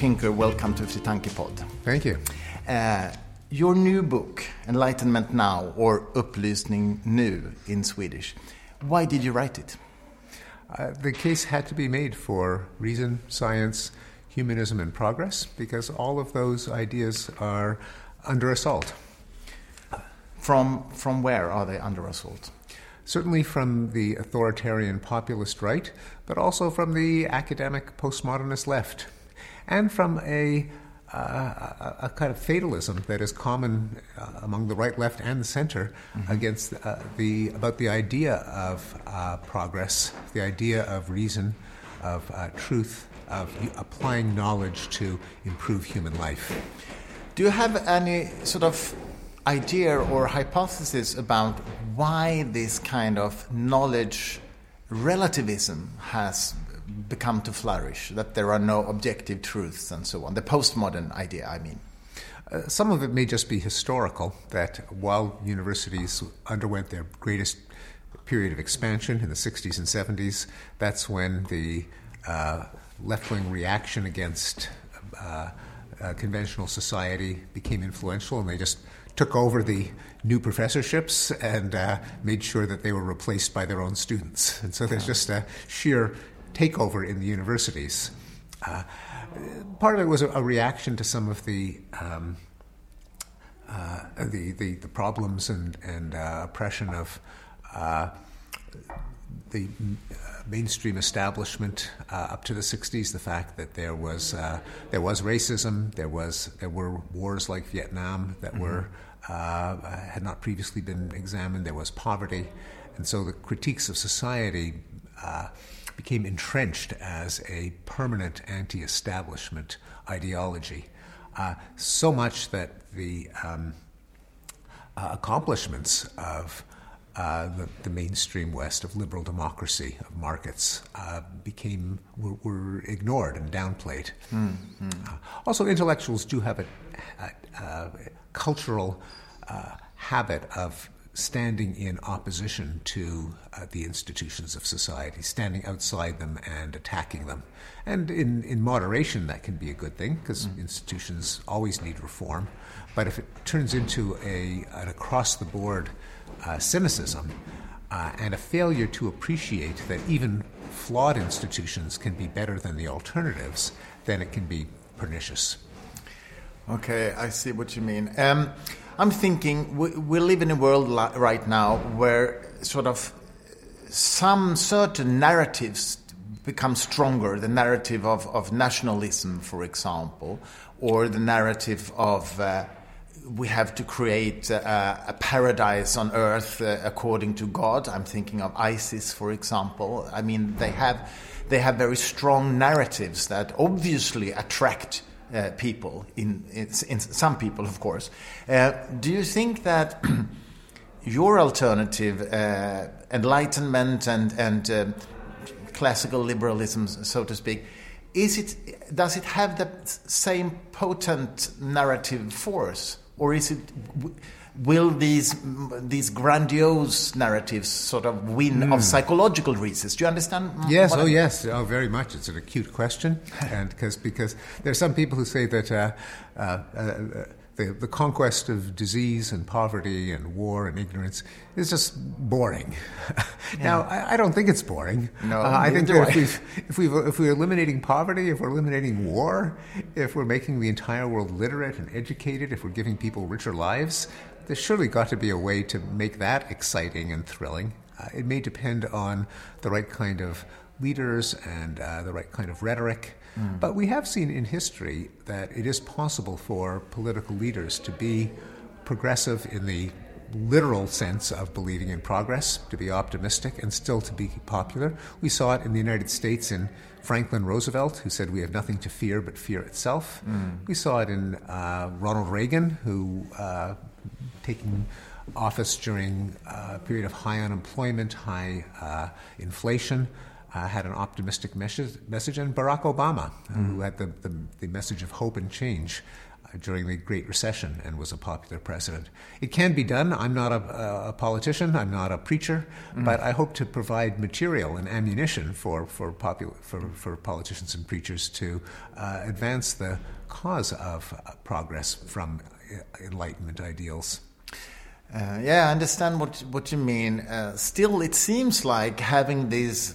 Pinker, welcome to Fritanke Pod. Thank you. Uh, your new book, Enlightenment Now, or Upplysning Nu in Swedish, why did you write it? Uh, the case had to be made for reason, science, humanism, and progress because all of those ideas are under assault. From, from where are they under assault? certainly from the authoritarian populist right, but also from the academic postmodernist left, and from a, uh, a, a kind of fatalism that is common uh, among the right, left, and the center mm-hmm. against uh, the about the idea of uh, progress, the idea of reason, of uh, truth, of applying knowledge to improve human life. Do you have any sort of idea or hypothesis about why this kind of knowledge relativism has become to flourish, that there are no objective truths and so on. The postmodern idea, I mean. Uh, some of it may just be historical, that while universities underwent their greatest period of expansion in the 60s and 70s, that's when the uh, left wing reaction against uh, uh, conventional society became influential, and they just took over the new professorships and uh, made sure that they were replaced by their own students. And so there's just a sheer takeover in the universities. Uh, part of it was a, a, reaction to some of the um, uh, the, the, the, problems and, and uh, oppression of uh, the mainstream establishment uh, up to the 60s, the fact that there was uh, there was racism, there was there were wars like Vietnam that mm-hmm. were uh, had not previously been examined. There was poverty, and so the critiques of society uh, became entrenched as a permanent anti-establishment ideology. Uh, so much that the um, uh, accomplishments of uh, the, the, mainstream West of liberal democracy, of markets, uh, became were, were, ignored and downplayed. Mm, mm. Uh, also, intellectuals do have a, a, a cultural uh, habit of standing in opposition to uh, the institutions of society, standing outside them and attacking them. And in, in moderation, that can be a good thing because mm. institutions always need reform. But if it turns into a, an across the board uh, cynicism uh, and a failure to appreciate that even flawed institutions can be better than the alternatives, then it can be pernicious. Okay, I see what you mean. Um, I'm thinking we, we live in a world right now where sort of some certain narratives become stronger. The narrative of, of nationalism, for example, or the narrative of uh, we have to create a, a paradise on earth uh, according to God. I'm thinking of ISIS, for example. I mean, they have they have very strong narratives that obviously attract uh, people in, in, in, some people, of course. Uh, do you think that your alternative, uh, enlightenment and and uh, classical liberalism, so to speak, is it does it have the same potent narrative force? or is it will these these grandiose narratives sort of win mm. of hmm. psychological reasons? Do you understand? Yes, oh I yes, oh very much. It's an acute question, and because because there are some people who say that. Uh, uh, uh, the, the conquest of disease and poverty and war and ignorance is just boring. Yeah. now, I, I, don't think it's boring. No, uh, I think that if, we've, if, we've, if we're eliminating poverty, if we're eliminating war, if we're making the entire world literate and educated, if we're giving people richer lives, there's surely got to be a way to make that exciting and thrilling. Uh, it may depend on the right kind of leaders and uh, the right kind of rhetoric. Mm. But we have seen in history that it is possible for political leaders to be progressive in the literal sense of believing in progress, to be optimistic, and still to be popular. We saw it in the United States in Franklin Roosevelt, who said, We have nothing to fear but fear itself. Mm. We saw it in uh, Ronald Reagan, who, uh, taking office during uh, a period of high unemployment, high uh, inflation, uh, had an optimistic message, message and Barack Obama, mm. who had the, the, the, message of hope and change. during the Great Recession and was a popular president. It can be done. I'm not a, a politician, I'm not a preacher, mm. but I hope to provide material and ammunition for, for, popul- for, for politicians and preachers to uh, advance the cause of uh, progress from uh, Enlightenment ideals. Uh, yeah, I understand what what you mean. Uh, still, it seems like having this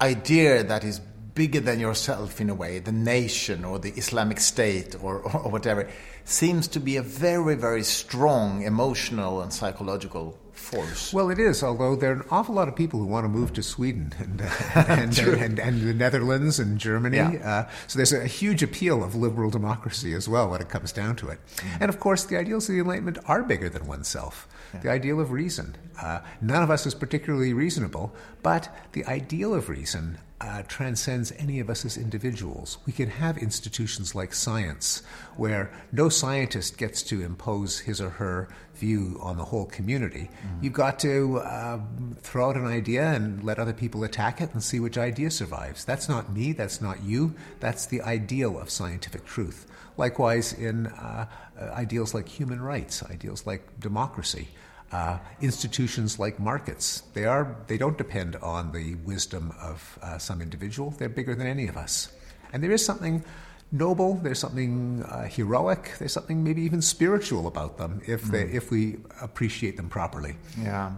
idea that is bigger than yourself in a way, the nation or the Islamic State or, or whatever, seems to be a very, very strong emotional and psychological force. Well, it is, although there are an awful lot of people who want to move to Sweden and, uh, and, and, and, and, the Netherlands and Germany. Yeah. Uh, so there's a huge appeal of liberal democracy as well when it comes down to it. Mm. And of course, the ideals of the Enlightenment are bigger than oneself. The ideal of reason. Uh, none of us is particularly reasonable, but the ideal of reason uh, transcends any of us as individuals. We can have institutions like science, where no scientist gets to impose his or her view on the whole community. Mm-hmm. You've got to uh, throw out an idea and let other people attack it and see which idea survives. That's not me, that's not you, that's the ideal of scientific truth. Likewise, in uh, uh ideals like human rights, ideals like democracy. Uh, institutions like markets. They are they don't depend on the wisdom of uh, some individual. They're bigger than any of us, and there is something noble. There's something uh, heroic. There's something maybe even spiritual about them if they mm. if we appreciate them properly. Yeah,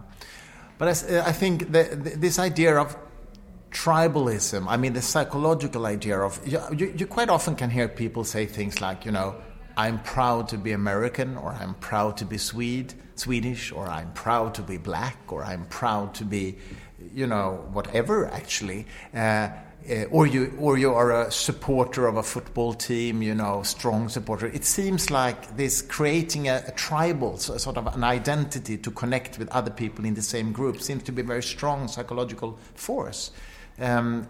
but I, I think the, the, this idea of tribalism. I mean, the psychological idea of you, you, you quite often can hear people say things like, you know, I'm proud to be American, or I'm proud to be Swede Swedish, or I'm proud to be black, or I'm proud to be, you know, whatever actually. Uh, uh, or you or you are a supporter of a football team, you know, strong supporter. It seems like this creating a, a tribal so, sort of an identity to connect with other people in the same group seems to be a very strong psychological force. Um,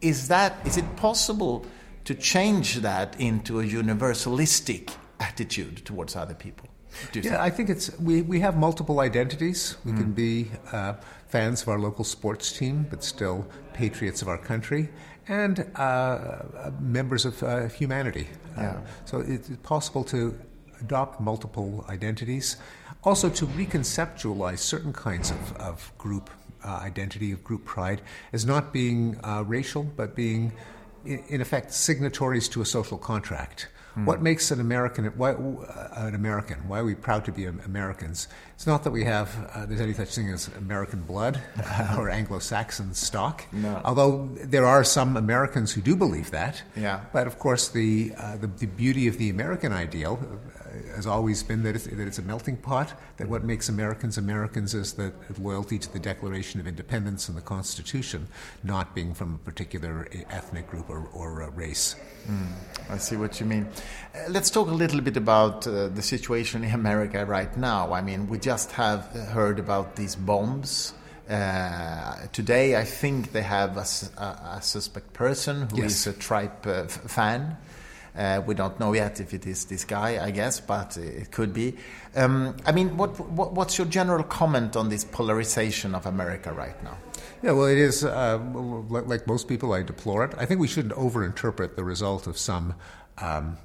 is that is it possible to change that into a universalistic attitude towards other people? yeah, I think it's we, we have multiple identities. We mm. can be uh, fans of our local sports team, but still patriots of our country, and uh, uh members of uh, humanity. Uh, yeah. so it's possible to adopt multiple identities. Also, to reconceptualize certain kinds of, of group uh, identity, of group pride, as not being racial, but being, in, effect, signatories to a social contract. Mm. What makes an American why, uh, an American? Why are we proud to be Americans? It's not that we have uh, there's any such thing as American blood or Anglo-Saxon stock. No. Although there are some Americans who do believe that. Yeah. But of course, the uh, the, the, beauty of the American ideal has always been that it's, that it's a melting pot, that what makes Americans Americans is the loyalty to the Declaration of Independence and the Constitution, not being from a particular ethnic group or, or race. Mm, I see what you mean. Uh, let's talk a little bit about uh, the situation in America right now. I mean, we just have heard about these bombs. Uh, today, I think they have a, a, a suspect person who yes. is a tripe uh, fan. Uh, we don't know yet if it is this guy, I guess, but it could be. Um, I mean, what, what, what's your general comment on this polarization of America right now? Yeah, well, it is, uh, like most people, I deplore it. I think we shouldn't overinterpret the result of some. Um,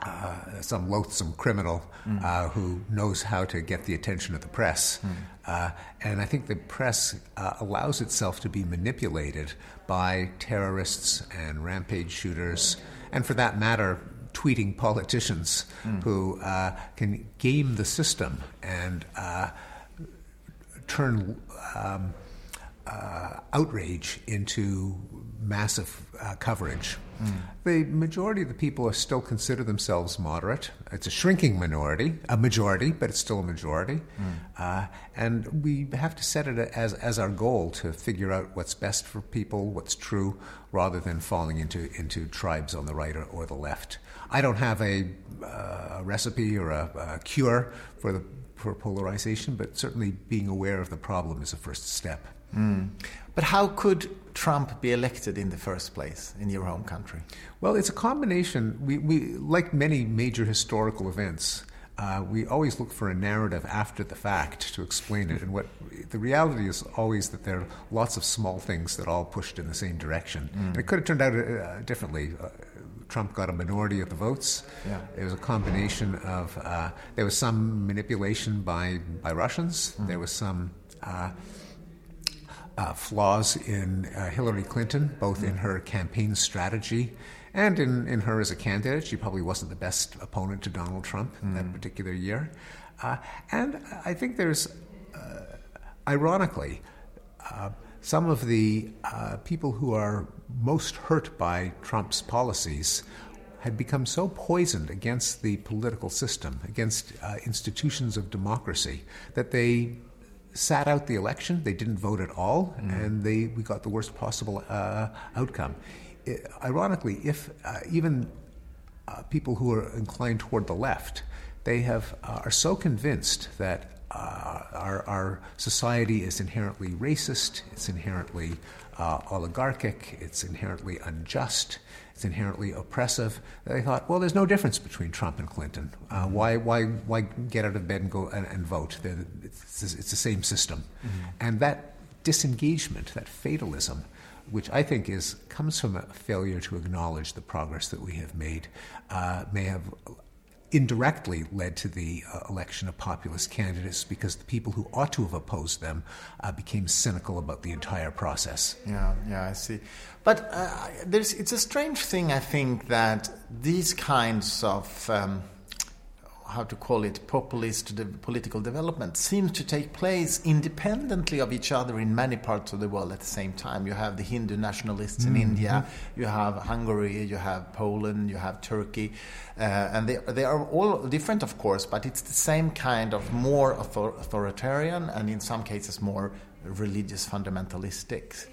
uh, some loathsome criminal mm. uh, who knows how to get the attention of the press. Mm. Uh, and I think the press uh, allows itself to be manipulated by terrorists and rampage shooters and for that matter, tweeting politicians mm. who uh, can game the system and uh, turn um, uh, outrage into massive uh, coverage. Mm. The majority of the people are still consider themselves moderate. It's a shrinking minority, a majority, but it's still a majority. Mm. Uh, and we have to set it as, as our goal to figure out what's best for people, what's true, rather than falling into, into tribes on the right or, or the left. I don't have a, uh, recipe or a, a cure for, the, for polarization, but certainly being aware of the problem is a first step. Mm. But how could Trump be elected in the first place in your home country? Well, it's a combination. We, we like many major historical events. Uh, we always look for a narrative after the fact to explain it. And what the reality is always that there are lots of small things that all pushed in the same direction. Mm. And it could have turned out uh, differently. Uh, Trump got a minority of the votes. Yeah. It was a combination of uh, there was some manipulation by by Russians. Mm-hmm. There was some. Uh, flaws in uh, Hillary Clinton, both in her campaign strategy and in, in her as a candidate. She probably wasn't the best opponent to Donald Trump in that particular year. Uh, and I think there's, uh, ironically, uh, some of the uh, people who are most hurt by Trump's policies had become so poisoned against the political system, against uh, institutions of democracy, that they sat out the election. They didn't vote at all, and they we got the worst possible uh, outcome. I- ironically, if uh, even uh, people who are inclined toward the left, they have uh, are so convinced that uh, our, our society is inherently racist, it's inherently uh, oligarchic, it's inherently unjust, it's inherently oppressive. They thought, well, there's no difference between Trump and Clinton. Uh, why, why, why get out of bed and go and, and vote? It's, it's the same system, and that disengagement, that fatalism, which I think is comes from a failure to acknowledge the progress that we have made, uh, may have indirectly led to the uh, election of populist candidates because the people who ought to have opposed them uh, became cynical about the entire process. Yeah, yeah, I see. But uh, it's a strange thing, I think, that these kinds of, um, how to call it, populist de- political development seems to take place independently of each other in many parts of the world at the same time. You have the Hindu nationalists in India, you have Hungary, you have Poland, you have Turkey, uh, and they, they are all different, of course, but it's the same kind of more author- authoritarian and in some cases more religious fundamentalistic.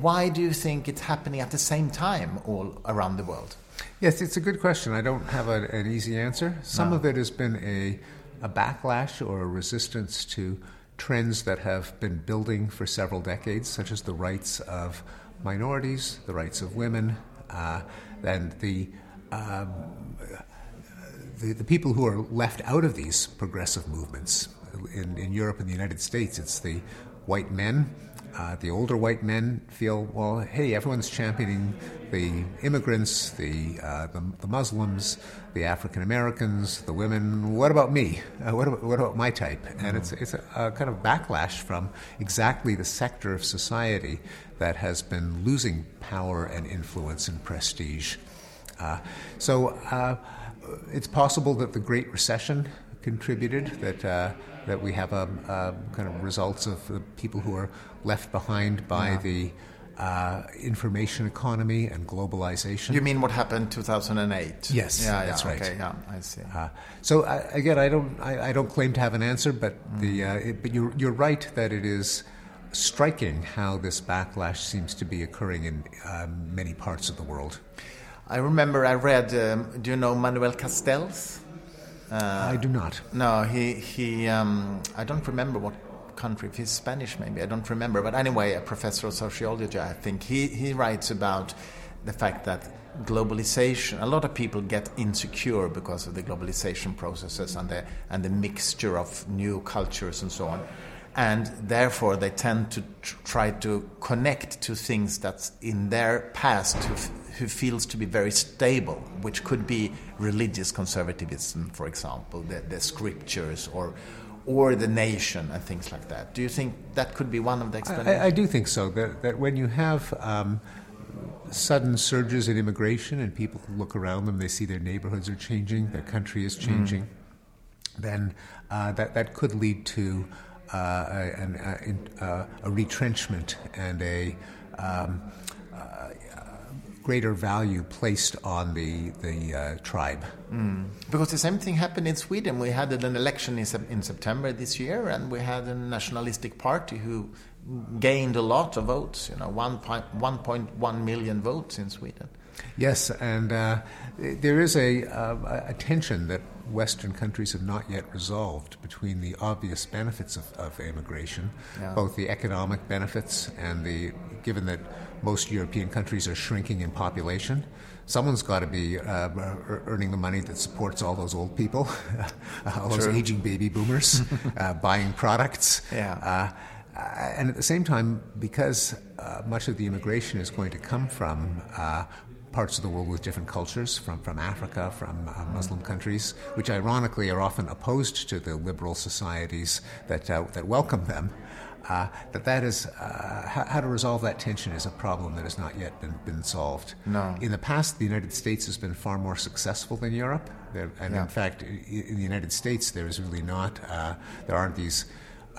Why do you think it's happening at the same time all around the world? Yes, it's a good question. I don't have a, an easy answer. Some No. of it has been a, a backlash or a resistance to trends that have been building for several decades, such as the rights of minorities, the rights of women, uh, and the, um, the the people who are left out of these progressive movements. In, in Europe and the United States, it's the white men. Uh, the older white men feel, well, hey, everyone's championing the immigrants, the, uh, the, the Muslims, the African Americans, the women. What about me? Uh, what, about, what about my type? And it's, it's a, a kind of backlash from exactly the sector of society that has been losing power and influence and prestige. Uh, so uh, it's possible that the Great Recession contributed, that, uh, that we have a, a kind of results of the people who are left behind by the uh, information economy and globalization. You mean what happened 2008? Yes, yeah, that's yeah, right. Okay, yeah, I see. Uh, so I, again, I don't, I, I don't claim to have an answer, but the, uh, it, but you're, you're right that it is striking how this backlash seems to be occurring in um, many parts of the world. I remember I read. Um, do you know Manuel Castells? I do not. No, he he. Um, I don't remember what country. If he's Spanish, maybe I don't remember. But anyway, a professor of sociology, I think he he writes about the fact that globalization. A lot of people get insecure because of the globalization processes and the and the mixture of new cultures and so on. And therefore, they tend to tr- try to connect to things that's in their past who, f- who feels to be very stable, which could be religious conservatism, for example, the, the scriptures or or the nation and things like that. Do you think that could be one of the explanations? I, I do think so. That, that when you have um, sudden surges in immigration and people look around them, they see their neighborhoods are changing, their country is changing, then uh, that, that could lead to uh, a, an, a, uh, a retrenchment and a um, greater value placed on the, the uh, tribe. Because the same thing happened in Sweden. We had an election in, in September this year, and we had a nationalistic party who gained a lot of votes. You know, 1.1 million votes in Sweden. Yes, and uh, there is a, uh, a tension that Western countries have not yet resolved between the obvious benefits of, of immigration, Yeah. both the economic benefits and the given that most European countries are shrinking in population. Someone's got to be uh, earning the money that supports all those old people, all those True. aging baby boomers, uh, buying products. Yeah. Uh, uh, and at the same time, because uh, much of the immigration is going to come from uh, parts of the world with different cultures, from, from Africa, from uh, Muslim countries, which ironically are often opposed to the liberal societies that, uh, that welcome them. Uh, that that is uh, how, how, to resolve that tension is a problem that has not yet been, been solved. No. In the past, the United States has been far more successful than Europe, there, and yeah. in fact, in the United States, there is really not. Uh, there aren't these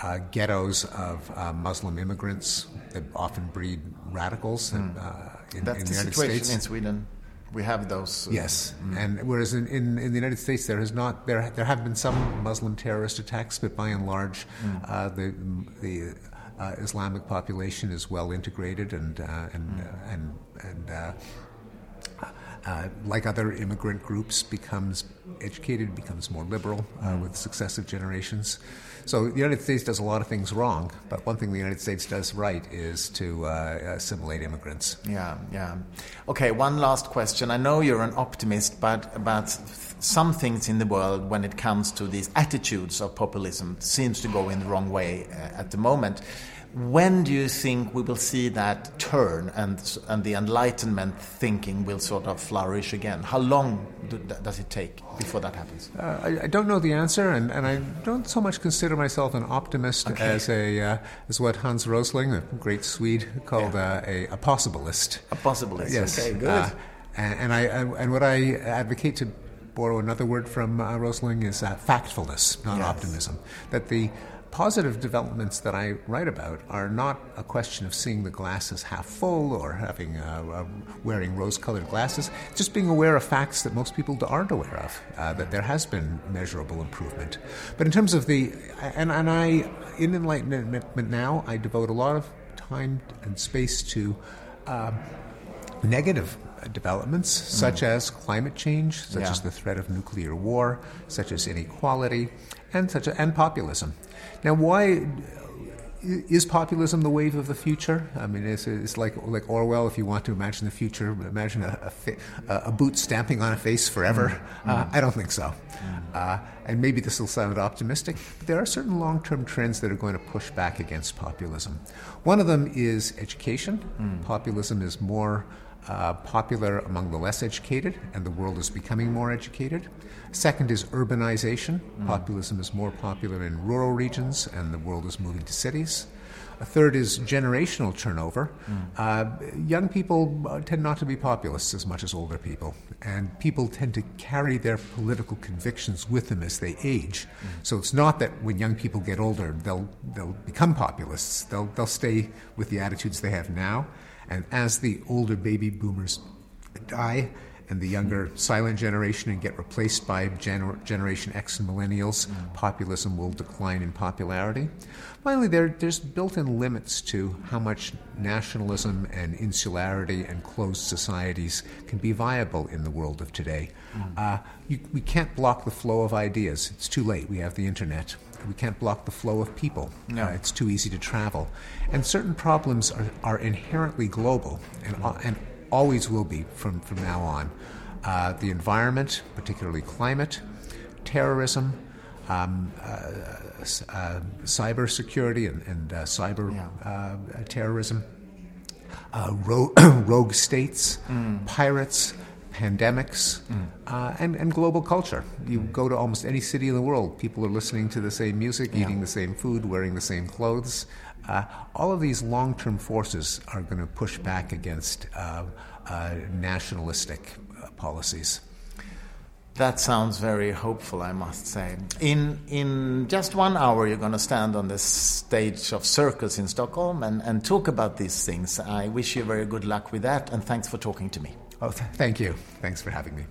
uh, ghettos of uh, Muslim immigrants that often breed radicals. Mm. in, That's in the, the United situation States. in Sweden. We have those. Uh, yes, mm. and whereas in, in, in, the United States there has not there there have been some Muslim terrorist attacks, but by and large, mm. uh, the the uh, Islamic population is well integrated and uh, and, mm. and and uh, like other immigrant groups, becomes educated, becomes more liberal uh, with successive generations. So the United States does a lot of things wrong, but one thing the United States does right is to uh, assimilate immigrants. Yeah, yeah. Okay, one last question. I know you're an optimist, but about some things in the world when it comes to these attitudes of populism seems to go in the wrong way uh, at the moment. When do you think we will see that turn and, and the Enlightenment thinking will sort of flourish again? How long do, does it take before that happens? Uh, I, I, don't know the answer, and, and I don't so much consider myself an optimist okay. as a uh, as what Hans Rosling, a great Swede, called yeah. uh, a, a possibilist. A possibilist. Yes. Okay. Good. Uh, and, and, I and what I advocate to borrow another word from uh, Rosling is uh, factfulness, not yes. optimism. That the positive developments that I write about are not a question of seeing the glasses half full or having uh, uh, wearing rose-colored glasses. Just being aware of facts that most people aren't aware of. Uh, that there has been measurable improvement. But in terms of the and and I in enlightenment now, I devote a lot of time and space to. Um, negative developments mm. such as climate change, such yeah. as the threat of nuclear war, such as inequality, and such a, and populism. Now, why is populism the wave of the future? I mean, it's, it's like like Orwell. If you want to imagine the future, imagine a, a, a boot stamping on a face forever. Mm-hmm. Uh, I don't think so. Mm-hmm. Uh, and maybe this will sound optimistic, but there are certain long-term trends that are going to push back against populism. One of them is education. Mm. Populism is more uh, popular among the less educated, and the world is becoming more educated. Second is urbanization. Mm. Populism is more popular in rural regions, and the world is moving to cities. A third is generational turnover. Mm. Uh, young people uh, tend not to be populists as much as older people, and people tend to carry their political convictions with them as they age. Mm. So it's not that when young people get older, they'll they'll become populists. They'll they'll stay with the attitudes they have now, and as the older baby boomers die and the younger silent generation and get replaced by gener- Generation X and millennials, mm. populism will decline in popularity. Finally, there, there's built in limits to how much nationalism and insularity and closed societies can be viable in the world of today. Mm. Uh, you, we can't block the flow of ideas. It's too late. We have the internet. We can't block the flow of people. No. Uh, it's too easy to travel. And certain problems are, are inherently global and, mm. and always will be from, from now on. Uh, the environment, particularly climate, terrorism, um, uh, uh, cyber security and, and uh, cyber yeah. Uh, terrorism, uh, rogue, rogue, states, mm. pirates, pandemics, mm. uh, and, and global culture. You mm. go to almost any city in the world, people are listening to the same music, yeah. eating the same food, wearing the same clothes. Uh, all of these long term forces are going to push back against uh, uh nationalistic uh, policies. That sounds very hopeful, I must say. In in just one hour, you're going to stand on the stage of Cirkus in Stockholm and, and talk about these things. I wish you very good luck with that, and thanks for talking to me. Oh, th- thank you. Thanks for having me.